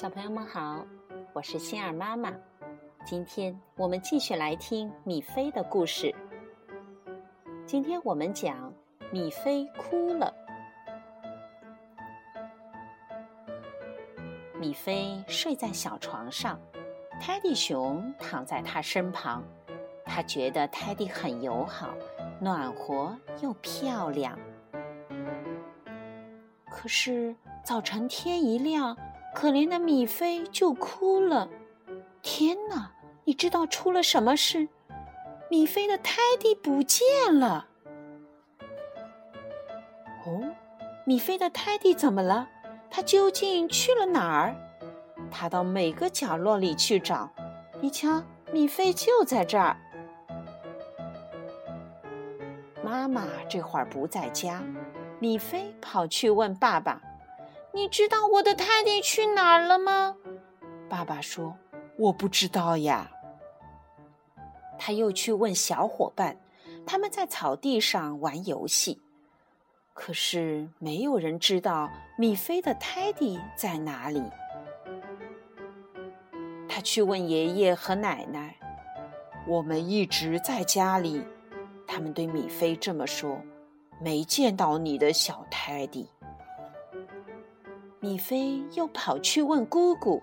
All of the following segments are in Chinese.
小朋友们好，我是欣儿妈妈。今天我们继续来听米菲的故事。今天我们讲米菲哭了。米菲睡在小床上，泰迪熊躺在他身旁。他觉得泰迪很友好、暖和又漂亮。可是早晨天一亮，可怜的米菲就哭了。天哪！你知道出了什么事？米菲的泰迪不见了。哦，米菲的泰迪怎么了？他究竟去了哪儿？他到每个角落里去找。你瞧，米菲就在这儿。妈妈这会儿不在家，米菲跑去问爸爸：“你知道我的泰迪去哪儿了吗？”爸爸说：“我不知道呀。”他又去问小伙伴，他们在草地上玩游戏，可是没有人知道米菲的泰迪在哪里。他去问爷爷和奶奶，我们一直在家里。他们对米菲这么说：“没见到你的小泰迪。”米菲又跑去问姑姑：“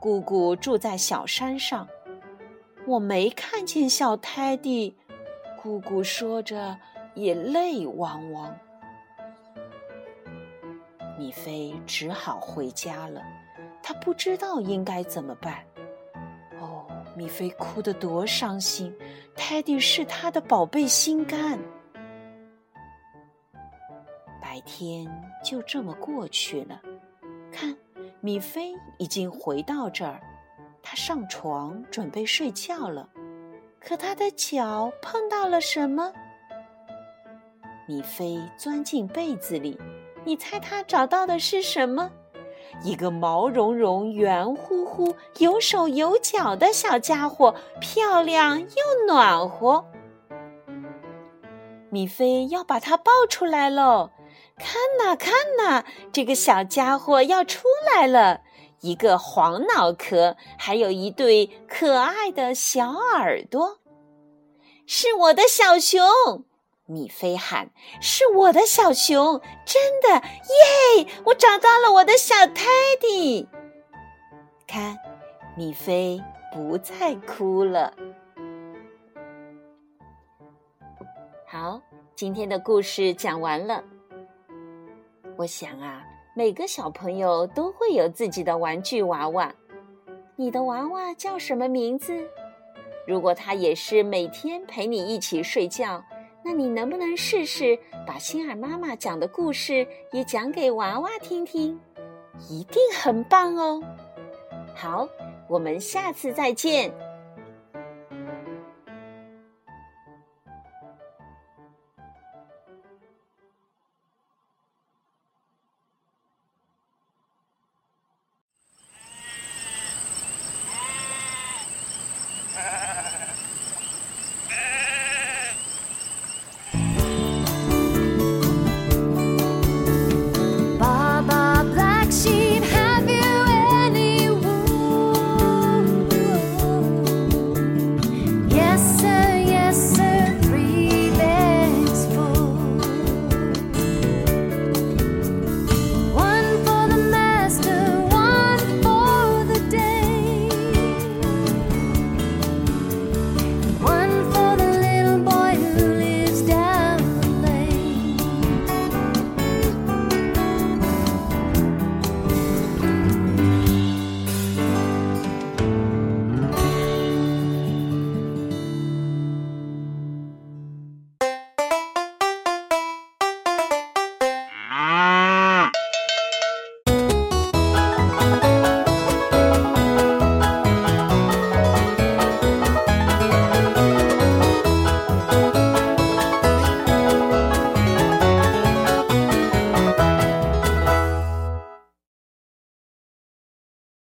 姑姑住在小山上，我没看见小泰迪。”姑姑说着也泪汪汪。米菲只好回家了，她不知道应该怎么办。哦米菲哭得多伤心，泰迪是他的宝贝心肝。白天就这么过去了，看，米菲已经回到这儿，他上床准备睡觉了，可他的脚碰到了什么？米菲钻进被子里，你猜他找到的是什么？一个毛茸茸、圆乎乎、有手有脚的小家伙，漂亮又暖和。米菲要把它抱出来喽！看呐，看呐，这个小家伙要出来了，一个黄脑壳，还有一对可爱的小耳朵，是我的小熊。米菲喊：“是我的小熊，真的耶！我找到了我的小泰迪。看，米菲不再哭了。好，今天的故事讲完了。我想啊，每个小朋友都会有自己的玩具娃娃。你的娃娃叫什么名字？如果他也是每天陪你一起睡觉。”那你能不能试试把心儿妈妈讲的故事也讲给娃娃听听？一定很棒哦！好，我们下次再见。